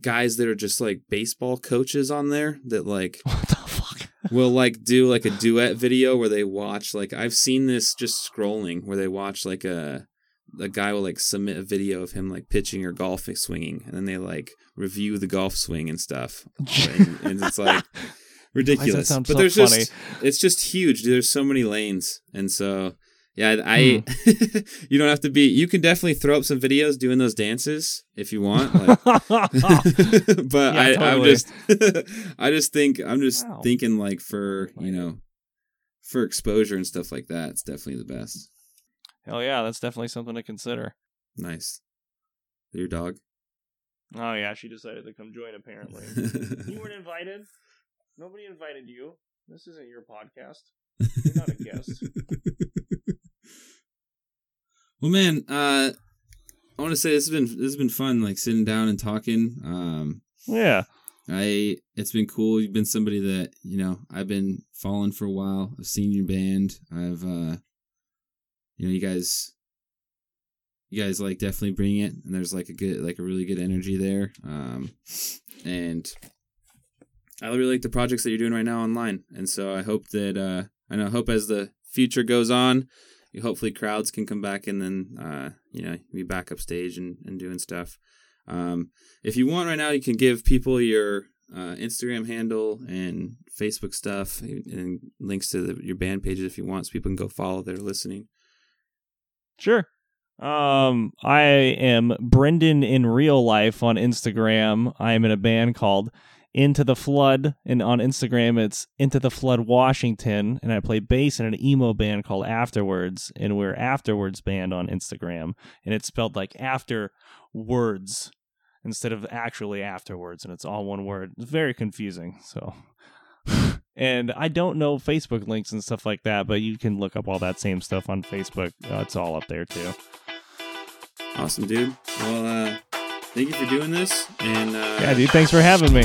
guys that are just like baseball coaches on there that like what the fuck? will like do like a duet video where they watch like I've seen this just scrolling where they watch like a a guy will like submit a video of him like pitching or golf swinging and then they like review the golf swing and stuff and, and it's like ridiculous but so there's funny? just it's just huge there's so many lanes and so yeah i Hmm. you don't have to be you can definitely throw up some videos doing those dances if you want like but Yeah, I, I'm just, I just think I'm just Wow. thinking like for you know, for exposure and stuff like that, it's definitely the best. Hell yeah, that's definitely something to consider. Nice. Your dog. Oh yeah, she decided to come join. Apparently, you weren't invited. Nobody invited you. This isn't your podcast. You're not a guest. Well, man, uh, I want to say this has been this has been fun, like sitting down and talking. Um, Yeah. I it's been cool. You've been somebody that you know I've been following for a while. I've seen your band. I've uh, you know, you guys, you guys like definitely bring it, and there's like a good, like a really good energy there. Um, and I really like the projects that you're doing right now online, and so I hope that uh, I know I hope as the future goes on, hopefully crowds can come back and then uh, you know be back up stage and, and doing stuff. Um, if you want right now, you can give people your uh, Instagram handle and Facebook stuff and links to the, your band pages if you want, so people can go follow that are listening. Sure. Um, I am Brendan in real life on Instagram. I am in a band called Into the Flood, and on Instagram it's Into the Flood Washington, and I play bass in an emo band called Afterwards, and we're Afterwards band on Instagram, and it's spelled like after words instead of actually afterwards, and it's all one word. It's very confusing. So. And I don't know Facebook links and stuff like that, but you can look up all that same stuff on Facebook. Uh, it's all up there too. Awesome, dude. Well, uh, thank you for doing this, and uh, Yeah, dude, thanks for having me.